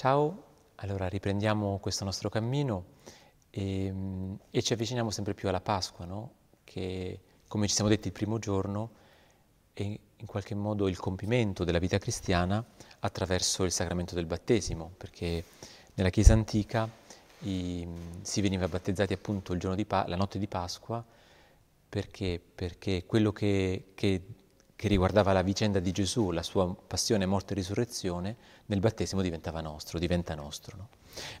Ciao, allora riprendiamo questo nostro cammino e, e, ci avviciniamo sempre più alla Pasqua, no? che come ci siamo detti il primo giorno è in qualche modo il compimento della vita cristiana attraverso il sacramento del battesimo, perché nella Chiesa antica i, si veniva battezzati appunto la notte di Pasqua perché, perché quello che, che, che, riguardava la vicenda di Gesù, la sua passione, morte e risurrezione, nel battesimo diventava nostro, diventa nostro. No?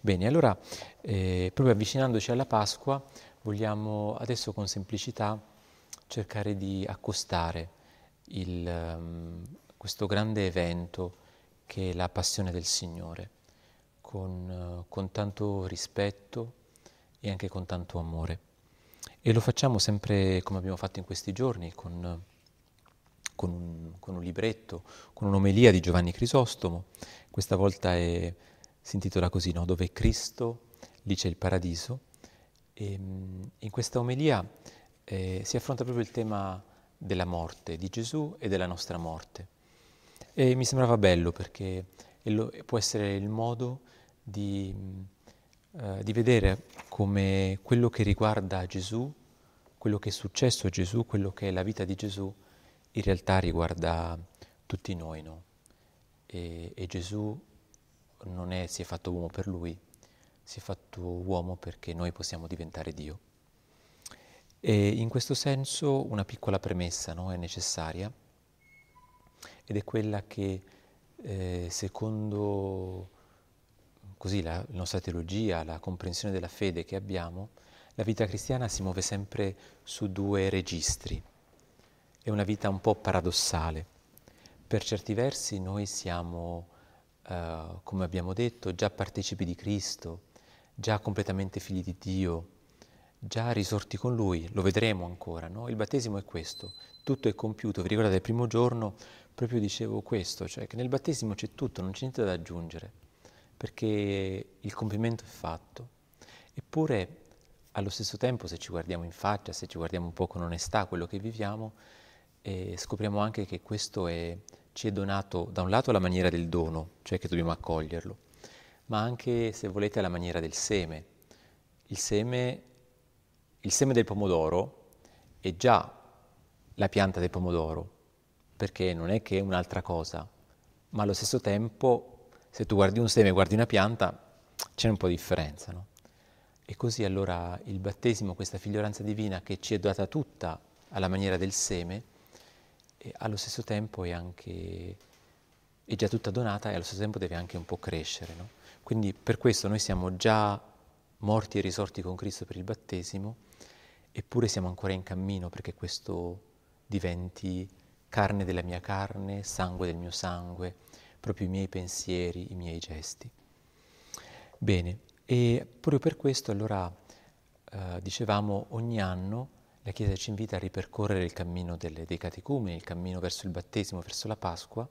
Bene, allora eh, proprio avvicinandoci alla Pasqua vogliamo adesso con semplicità cercare di accostare il, um, questo grande evento che è la passione del Signore, con, uh, con tanto rispetto e anche con tanto amore. E lo facciamo sempre come abbiamo fatto in questi giorni, con, con, un, con un, libretto, con un'omelia di Giovanni Crisostomo. Questa volta è, si intitola così, no? Dove è Cristo, lì c'è il paradiso. E, in questa omelia eh, si affronta proprio il tema della morte di Gesù e della nostra morte. E mi sembrava bello perché può essere il modo di eh, di vedere come quello che riguarda Gesù, quello che è successo a Gesù, quello che è la vita di Gesù, in realtà riguarda tutti noi. No? E, e Gesù non è, si è fatto uomo per lui, si è fatto uomo perché noi possiamo diventare Dio. E in questo senso una piccola premessa no, è necessaria ed è quella che eh, secondo così la, la nostra teologia, la comprensione della fede che abbiamo, la vita cristiana si muove sempre su due registri. È una vita un po' paradossale. Per certi versi noi siamo, eh, come abbiamo detto, già partecipi di Cristo, già completamente figli di Dio, già risorti con Lui, lo vedremo ancora, no? Il battesimo è questo, tutto è compiuto. Vi ricordate, il primo giorno proprio dicevo questo, cioè che nel battesimo c'è tutto, non c'è niente da aggiungere perché il compimento è fatto. Eppure, allo stesso tempo, se ci guardiamo in faccia, se ci guardiamo un po' con onestà quello che viviamo, eh, scopriamo anche che questo è, ci è donato da un lato alla maniera del dono, cioè che dobbiamo accoglierlo, ma anche, se volete, alla maniera del seme. Il seme, il seme del pomodoro è già la pianta del pomodoro, perché non è che è un'altra cosa, ma allo stesso tempo se tu guardi un seme e guardi una pianta, c'è un po' di differenza, no? E così allora il battesimo, questa figlioranza divina che ci è data tutta alla maniera del seme, e allo stesso tempo è anche è già tutta donata e allo stesso tempo deve anche un po' crescere. No? Quindi per questo noi siamo già morti e risorti con Cristo per il battesimo, eppure siamo ancora in cammino perché questo diventi carne della mia carne, sangue del mio sangue, proprio i miei pensieri, i miei gesti. Bene, e proprio per questo allora eh, dicevamo ogni anno la Chiesa ci invita a ripercorrere il cammino delle, dei catecumeni, il cammino verso il battesimo, verso la Pasqua,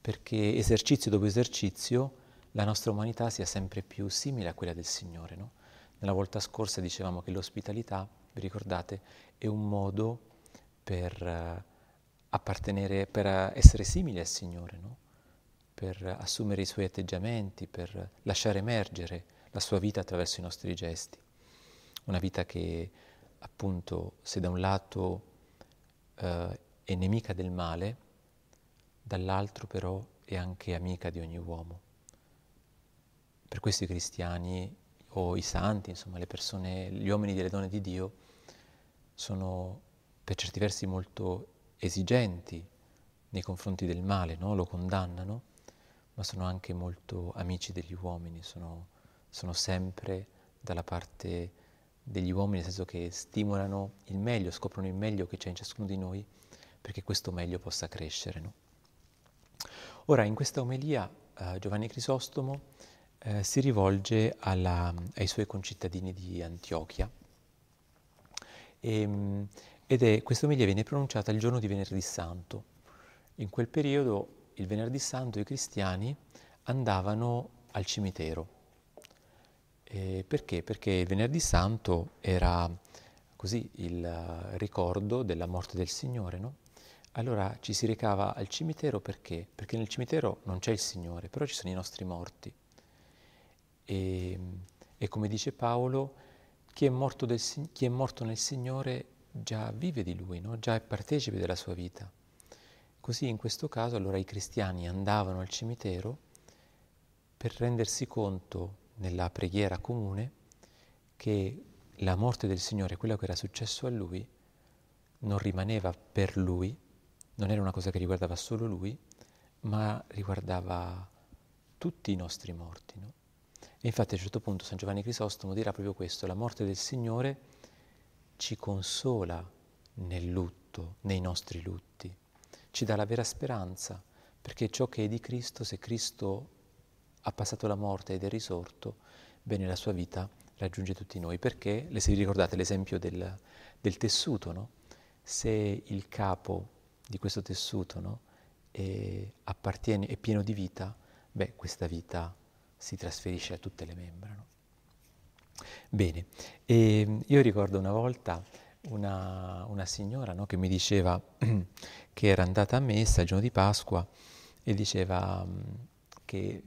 perché esercizio dopo esercizio la nostra umanità sia sempre più simile a quella del Signore. No? Nella volta scorsa dicevamo che l'ospitalità, vi ricordate, è un modo per uh, appartenere, per uh, essere simili al Signore, no? per assumere i suoi atteggiamenti, per lasciare emergere la sua vita attraverso i nostri gesti. Una vita che appunto se da un lato eh, è nemica del male, dall'altro però è anche amica di ogni uomo. Per questo i cristiani o i santi, insomma le persone, gli uomini e le donne di Dio sono per certi versi molto esigenti nei confronti del male, no? lo condannano, ma sono anche molto amici degli uomini, sono, sono sempre dalla parte degli uomini, nel senso che stimolano il meglio, scoprono il meglio che c'è in ciascuno di noi perché questo meglio possa crescere. No? Ora, in questa omelia eh, Giovanni Crisostomo eh, si rivolge alla, ai suoi concittadini di Antiochia e, ehm, ed è, questa omelia viene pronunciata il giorno di Venerdì Santo. In quel periodo il venerdì santo i cristiani andavano al cimitero. E perché? Perché il venerdì santo era così il ricordo della morte del Signore, no? Allora ci si recava al cimitero perché? Perché nel cimitero non c'è il Signore, però ci sono i nostri morti. E, e come dice Paolo, chi è, morto del, chi è morto nel Signore già vive di Lui, no? già è partecipe della sua vita. Così in questo caso allora i cristiani andavano al cimitero per rendersi conto nella preghiera comune che la morte del Signore, quello che era successo a Lui, non rimaneva per Lui, non era una cosa che riguardava solo Lui, ma riguardava tutti i nostri morti. No? E infatti a un certo punto San Giovanni Crisostomo dirà proprio questo, la morte del Signore ci consola nel lutto, nei nostri lutti ci dà la vera speranza, perché ciò che è di Cristo, se Cristo ha passato la morte ed è risorto, bene la sua vita raggiunge tutti noi. Perché, se vi ricordate l'esempio del, del tessuto, no? se il capo di questo tessuto no? è, è pieno di vita, beh, questa vita si trasferisce a tutte le membra. No? Bene, e io ricordo una volta una, una signora no, che mi diceva che era andata a messa il giorno di Pasqua e diceva mm, che,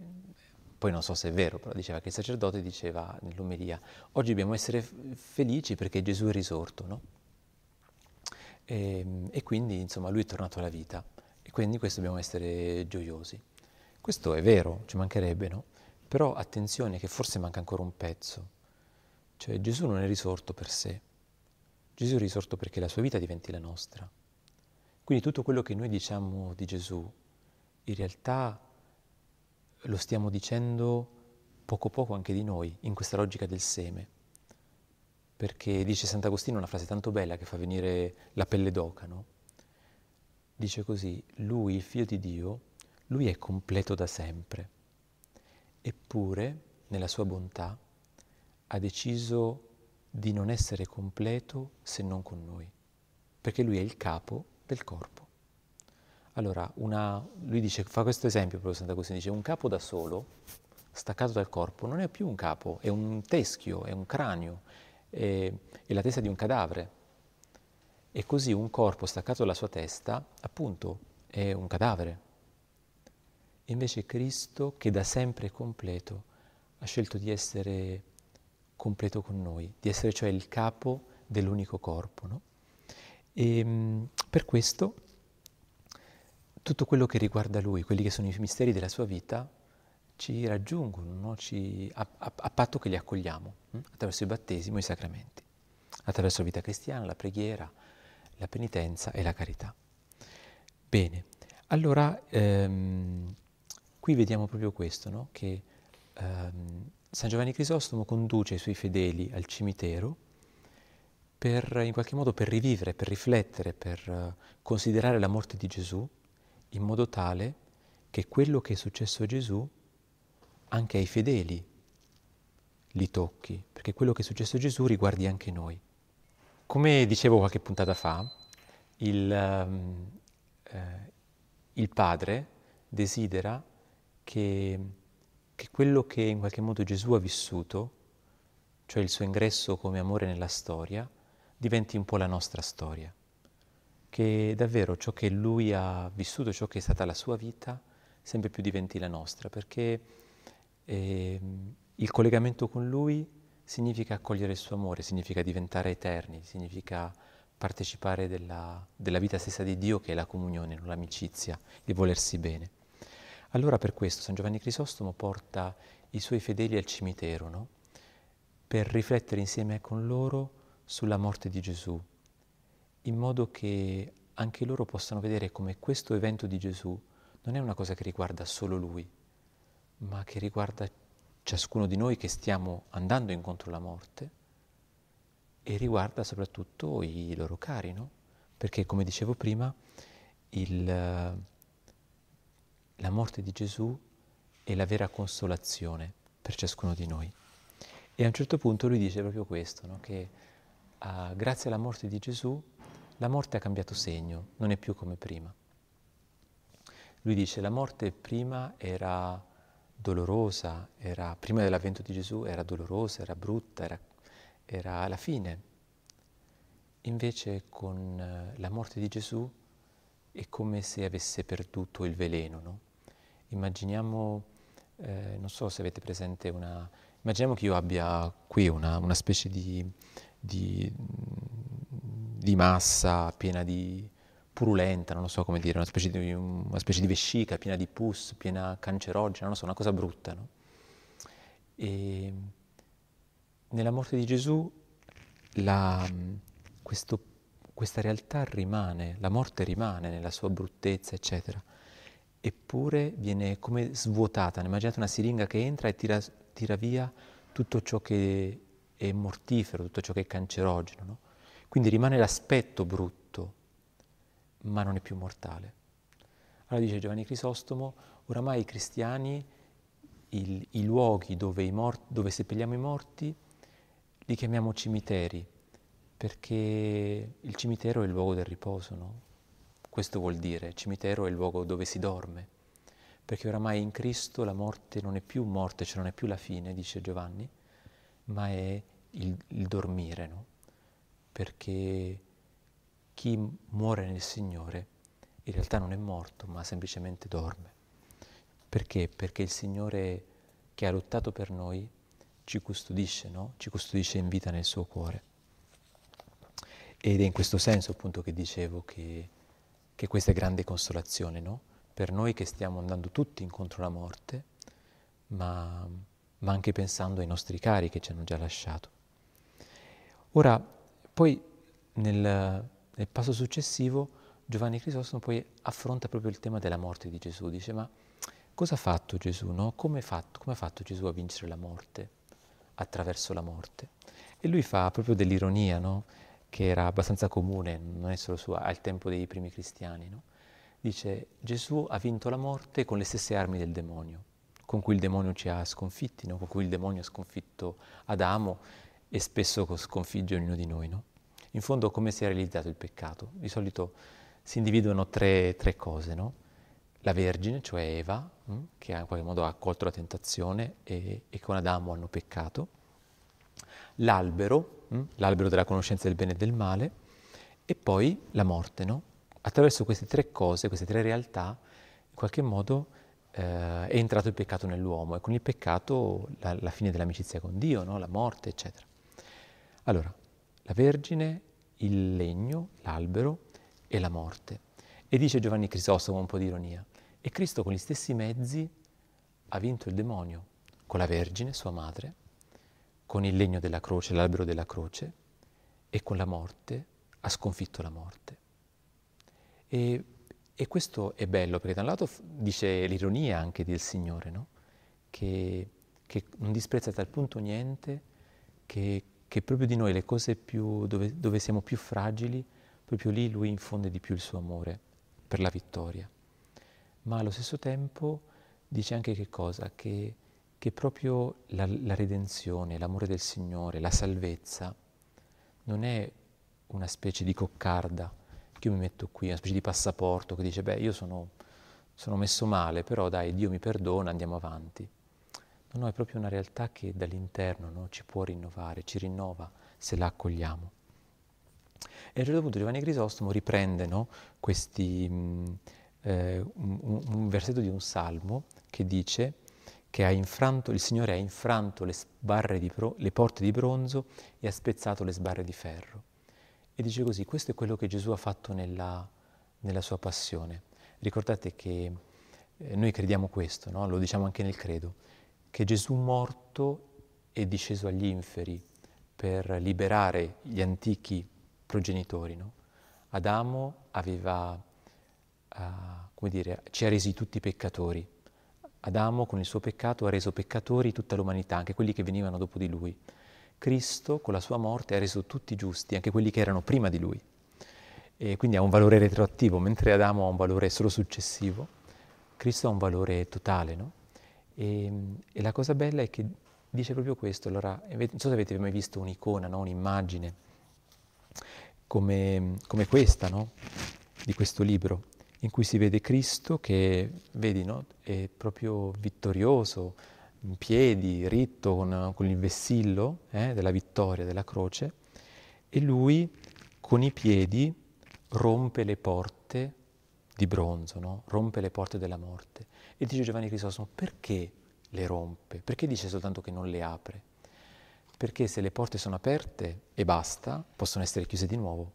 poi non so se è vero, però diceva che il sacerdote diceva nell'omelia, oggi dobbiamo essere felici perché Gesù è risorto, no? E, e, quindi insomma lui è tornato alla vita e quindi questo dobbiamo essere gioiosi. Questo è vero, ci mancherebbe, no? Però attenzione che forse manca ancora un pezzo, cioè Gesù non è risorto per sé, Gesù è risorto perché la sua vita diventi la nostra. Quindi tutto quello che noi diciamo di Gesù, in realtà lo stiamo dicendo poco poco anche di noi, in questa logica del seme. Perché dice Sant'Agostino una frase tanto bella che fa venire la pelle d'oca, no? Dice così, lui, il figlio di Dio, lui è completo da sempre. Eppure, nella sua bontà, ha deciso di non essere completo se non con noi, perché lui è il capo del corpo. Allora, una, lui dice, fa questo esempio proprio Sant'Agostino, dice un capo da solo, staccato dal corpo, non è più un capo, è un teschio, è un cranio, è, è la testa di un cadavere. E così un corpo staccato dalla sua testa, appunto, è un cadavere. invece Cristo, che da sempre è completo, ha scelto di essere completo con noi, di essere cioè il capo dell'unico corpo. No? E ehm, per questo tutto quello che riguarda Lui, quelli che sono i misteri della sua vita, ci raggiungono, no? ci, a, a, a, patto che li accogliamo hm? attraverso il battesimo e i sacramenti, attraverso la vita cristiana, la preghiera, la penitenza e la carità. Bene, allora ehm, qui vediamo proprio questo, no? che ehm, San Giovanni Crisostomo conduce i suoi fedeli al cimitero per, in qualche modo, per rivivere, per riflettere, per uh, considerare la morte di Gesù in modo tale che quello che è successo a Gesù anche ai fedeli li tocchi, perché quello che è successo a Gesù riguardi anche noi. Come dicevo qualche puntata fa, il, um, eh, il Padre desidera che che quello che in qualche modo Gesù ha vissuto, cioè il suo ingresso come amore nella storia, diventi un po' la nostra storia. Che davvero ciò che lui ha vissuto, ciò che è stata la sua vita, sempre più diventi la nostra, perché eh, il collegamento con lui significa accogliere il suo amore, significa diventare eterni, significa partecipare della, della vita stessa di Dio che è la comunione, non l'amicizia, il volersi bene. Allora per questo San Giovanni Crisostomo porta i suoi fedeli al cimitero, no? per riflettere insieme con loro sulla morte di Gesù, in modo che anche loro possano vedere come questo evento di Gesù non è una cosa che riguarda solo lui, ma che riguarda ciascuno di noi che stiamo andando incontro alla morte e riguarda soprattutto i loro cari, no? Perché come dicevo prima, il, la morte di Gesù è la vera consolazione per ciascuno di noi. E a un certo punto lui dice proprio questo, no? che uh, grazie alla morte di Gesù la morte ha cambiato segno, non è più come prima. Lui dice la morte prima era dolorosa, era, prima dell'avvento di Gesù era dolorosa, era brutta, era, era la fine. Invece con uh, la morte di Gesù è come se avesse perduto il veleno, no? Immaginiamo, eh, non so se avete presente una, Immaginiamo che io abbia qui una, una specie di, di, di, massa piena di purulenta, non so come dire, una specie di, una specie di vescica piena di pus, piena cancerogena, non so, una cosa brutta. No? E nella morte di Gesù la, questo, questa realtà rimane, la morte rimane nella sua bruttezza, eccetera eppure viene come svuotata. Immaginate una siringa che entra e tira, tira via tutto ciò che è mortifero, tutto ciò che è cancerogeno. No? Quindi rimane l'aspetto brutto, ma non è più mortale. Allora dice Giovanni Crisostomo, oramai i cristiani, il, i luoghi dove, i morti, dove seppelliamo i morti, li chiamiamo cimiteri, perché il cimitero è il luogo del riposo, no? Questo vuol dire, cimitero è il luogo dove si dorme, perché oramai in Cristo la morte non è più morte, cioè non è più la fine, dice Giovanni, ma è il, il dormire, no? Perché chi muore nel Signore in realtà non è morto, ma semplicemente dorme. Perché? Perché il Signore che ha lottato per noi ci custodisce, no? Ci custodisce in vita nel suo cuore. Ed è in questo senso appunto che dicevo che che questa è grande consolazione, no? Per noi che stiamo andando tutti incontro alla morte, ma, ma anche pensando ai nostri cari che ci hanno già lasciato. Ora, poi nel, nel passo successivo Giovanni Crisostomo poi affronta proprio il tema della morte di Gesù, dice ma cosa ha fatto Gesù, no? come, ha fatto, come ha fatto Gesù a vincere la morte attraverso la morte? E lui fa proprio dell'ironia, no? che era abbastanza comune, non è solo sua, al tempo dei primi cristiani. No? Dice Gesù ha vinto la morte con le stesse armi del demonio, con cui il demonio ci ha sconfitti, no? con cui il demonio ha sconfitto Adamo e spesso sconfigge ognuno di noi. No? In fondo come si è realizzato il peccato? Di solito si individuano tre, tre cose, no? La Vergine, cioè Eva, mh, hm, che in qualche modo ha accolto la tentazione e, e con Adamo hanno peccato. L'albero, Mm? l'albero della conoscenza del bene e del male, e poi la morte. No? Attraverso queste tre cose, queste tre realtà, in qualche modo eh, è entrato il peccato nell'uomo e con il peccato la, la fine dell'amicizia con Dio, no? la morte, eccetera. Allora, la Vergine, il legno, l'albero e la morte. E dice Giovanni Crisostomo un po' di ironia, e Cristo con gli stessi mezzi ha vinto il demonio, con la Vergine, sua madre, con il legno della croce, l'albero della croce, e con la morte ha sconfitto la morte. E, e questo è bello perché da un lato dice l'ironia anche del Signore, no? che, che, non disprezza a tal punto niente che, che proprio di noi le cose più, dove, dove siamo più fragili, proprio lì Lui infonde di più il suo amore per la vittoria. Ma allo stesso tempo dice anche che cosa? Che che proprio la, la redenzione, l'amore del Signore, la salvezza non è una specie di coccarda che io mi metto qui, una specie di passaporto che dice, beh, io sono, sono messo male, però dai, Dio mi perdona, andiamo avanti. No, no, è proprio una realtà che dall'interno no, ci può rinnovare, ci rinnova se la accogliamo. E a un certo punto Giovanni Crisostomo riprende no, questi, mh, mm, eh, un, un versetto di un salmo che dice che infranto, il Signore ha infranto le, pro, le porte di bronzo e ha spezzato le sbarre di ferro. E dice così, questo è quello che Gesù ha fatto nella, nella sua passione. Ricordate che eh, noi crediamo questo, no? lo diciamo anche nel credo, che Gesù morto è disceso agli inferi per liberare gli antichi progenitori. No? Adamo aveva, uh, come dire, ci ha resi tutti peccatori, Adamo con il suo peccato ha reso peccatori tutta l'umanità, anche quelli che venivano dopo di lui. Cristo con la sua morte ha reso tutti giusti, anche quelli che erano prima di lui. E quindi ha un valore retroattivo, mentre Adamo ha un valore solo successivo, Cristo ha un valore totale. No? E, e, la cosa bella è che dice proprio questo. Allora, non so se avete mai visto un'icona, no? un'immagine come, come questa no? di questo libro in cui si vede Cristo che, vedi, no? è proprio vittorioso, in piedi, ritto, con, con il vessillo eh, della vittoria, della croce, e lui con i piedi rompe le porte di bronzo, no? rompe le porte della morte. E dice Giovanni Crisostomo, perché le rompe? Perché dice soltanto che non le apre? Perché se le porte sono aperte e basta, possono essere chiuse di nuovo.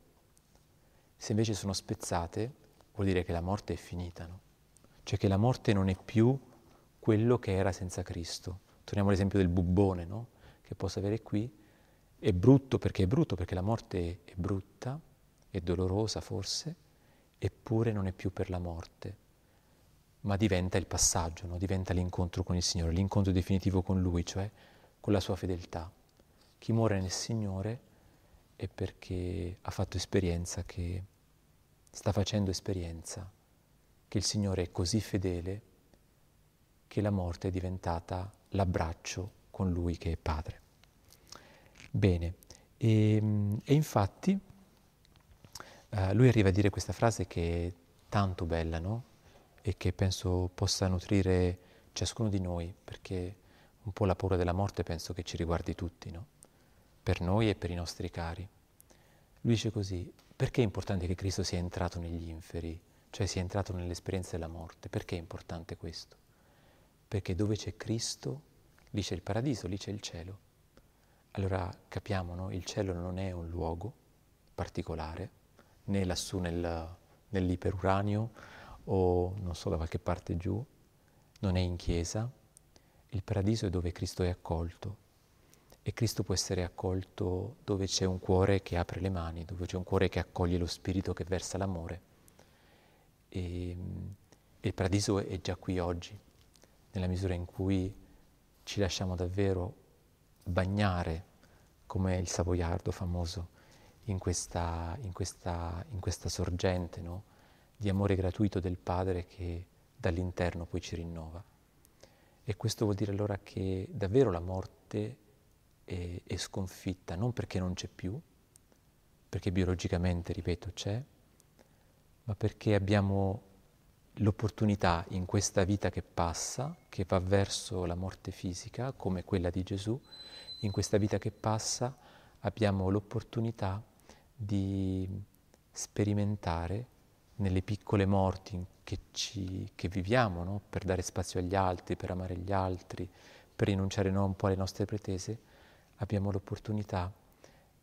Se invece sono spezzate, vuol dire che la morte è finita, no? Cioè che la morte non è più quello che era senza Cristo. Torniamo all'esempio del bubbone, no? Che posso avere qui. È brutto perché è brutto, perché la morte è brutta, è dolorosa forse, eppure non è più per la morte, ma diventa il passaggio, no? diventa l'incontro con il Signore, l'incontro definitivo con Lui, cioè con la sua fedeltà. Chi muore nel Signore è perché ha fatto esperienza che sta facendo esperienza che il Signore è così fedele che la morte è diventata l'abbraccio con Lui che è Padre. Bene, e, ehm, e infatti uh, lui arriva a dire questa frase che è tanto bella, no? E che penso possa nutrire ciascuno di noi, perché un po' la paura della morte penso che ci riguardi tutti, no? Per noi e per i nostri cari. Lui dice così, perché è importante che Cristo sia entrato negli inferi, cioè sia entrato nell'esperienza della morte? Perché è importante questo? Perché dove c'è Cristo, lì c'è il paradiso, lì c'è il cielo. Allora capiamo, no? Il cielo non è un luogo particolare, né lassù nel, nell'iperuranio o non so da qualche parte giù, non è in chiesa. Il paradiso è dove Cristo è accolto e Cristo può essere accolto dove c'è un cuore che apre le mani, dove c'è un cuore che accoglie lo Spirito che versa l'amore. E, e il paradiso è già qui oggi, nella misura in cui ci lasciamo davvero bagnare, come il savoiardo famoso, in questa, in questa, in questa sorgente no? di amore gratuito del Padre che dall'interno poi ci rinnova. E questo vuol dire allora che davvero la morte è, è sconfitta, non perché non c'è più, perché biologicamente, ripeto, c'è, ma perché abbiamo l'opportunità in questa vita che passa, che va verso la morte fisica, come quella di Gesù, in questa vita che passa abbiamo l'opportunità di sperimentare nelle piccole morti che, ci, che viviamo, no? per dare spazio agli altri, per amare gli altri, per rinunciare no, un po' alle nostre pretese, abbiamo l'opportunità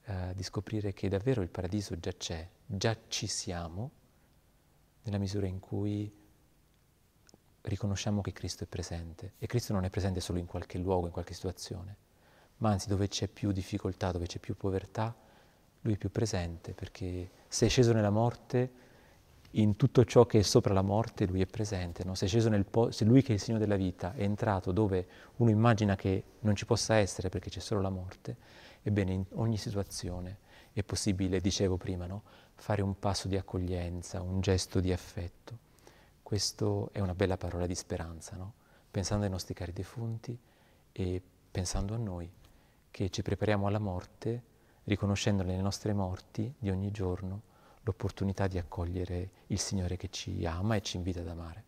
eh, di scoprire che davvero il paradiso già c'è, già ci siamo, nella misura in cui riconosciamo che Cristo è presente. E Cristo non è presente solo in qualche luogo, in qualche situazione, ma anzi dove c'è più difficoltà, dove c'è più povertà, lui è più presente perché se è sceso nella morte, in tutto ciò che è sopra la morte, lui è presente. No? Se, è po- se lui che è il segno della vita è entrato dove uno immagina che non ci possa essere perché c'è solo la morte, ebbene in ogni situazione è possibile, dicevo prima, no? fare un passo di accoglienza, un gesto di affetto. Questo è una bella parola di speranza, no? pensando ai nostri cari defunti e pensando a noi, che ci prepariamo alla morte riconoscendo nelle nostre morti di ogni giorno l'opportunità di accogliere il Signore che ci ama e ci invita ad amare.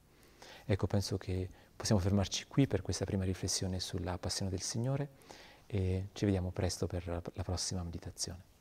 Ecco, penso che possiamo fermarci qui per questa prima riflessione sulla passione del Signore e ci vediamo presto per la prossima meditazione.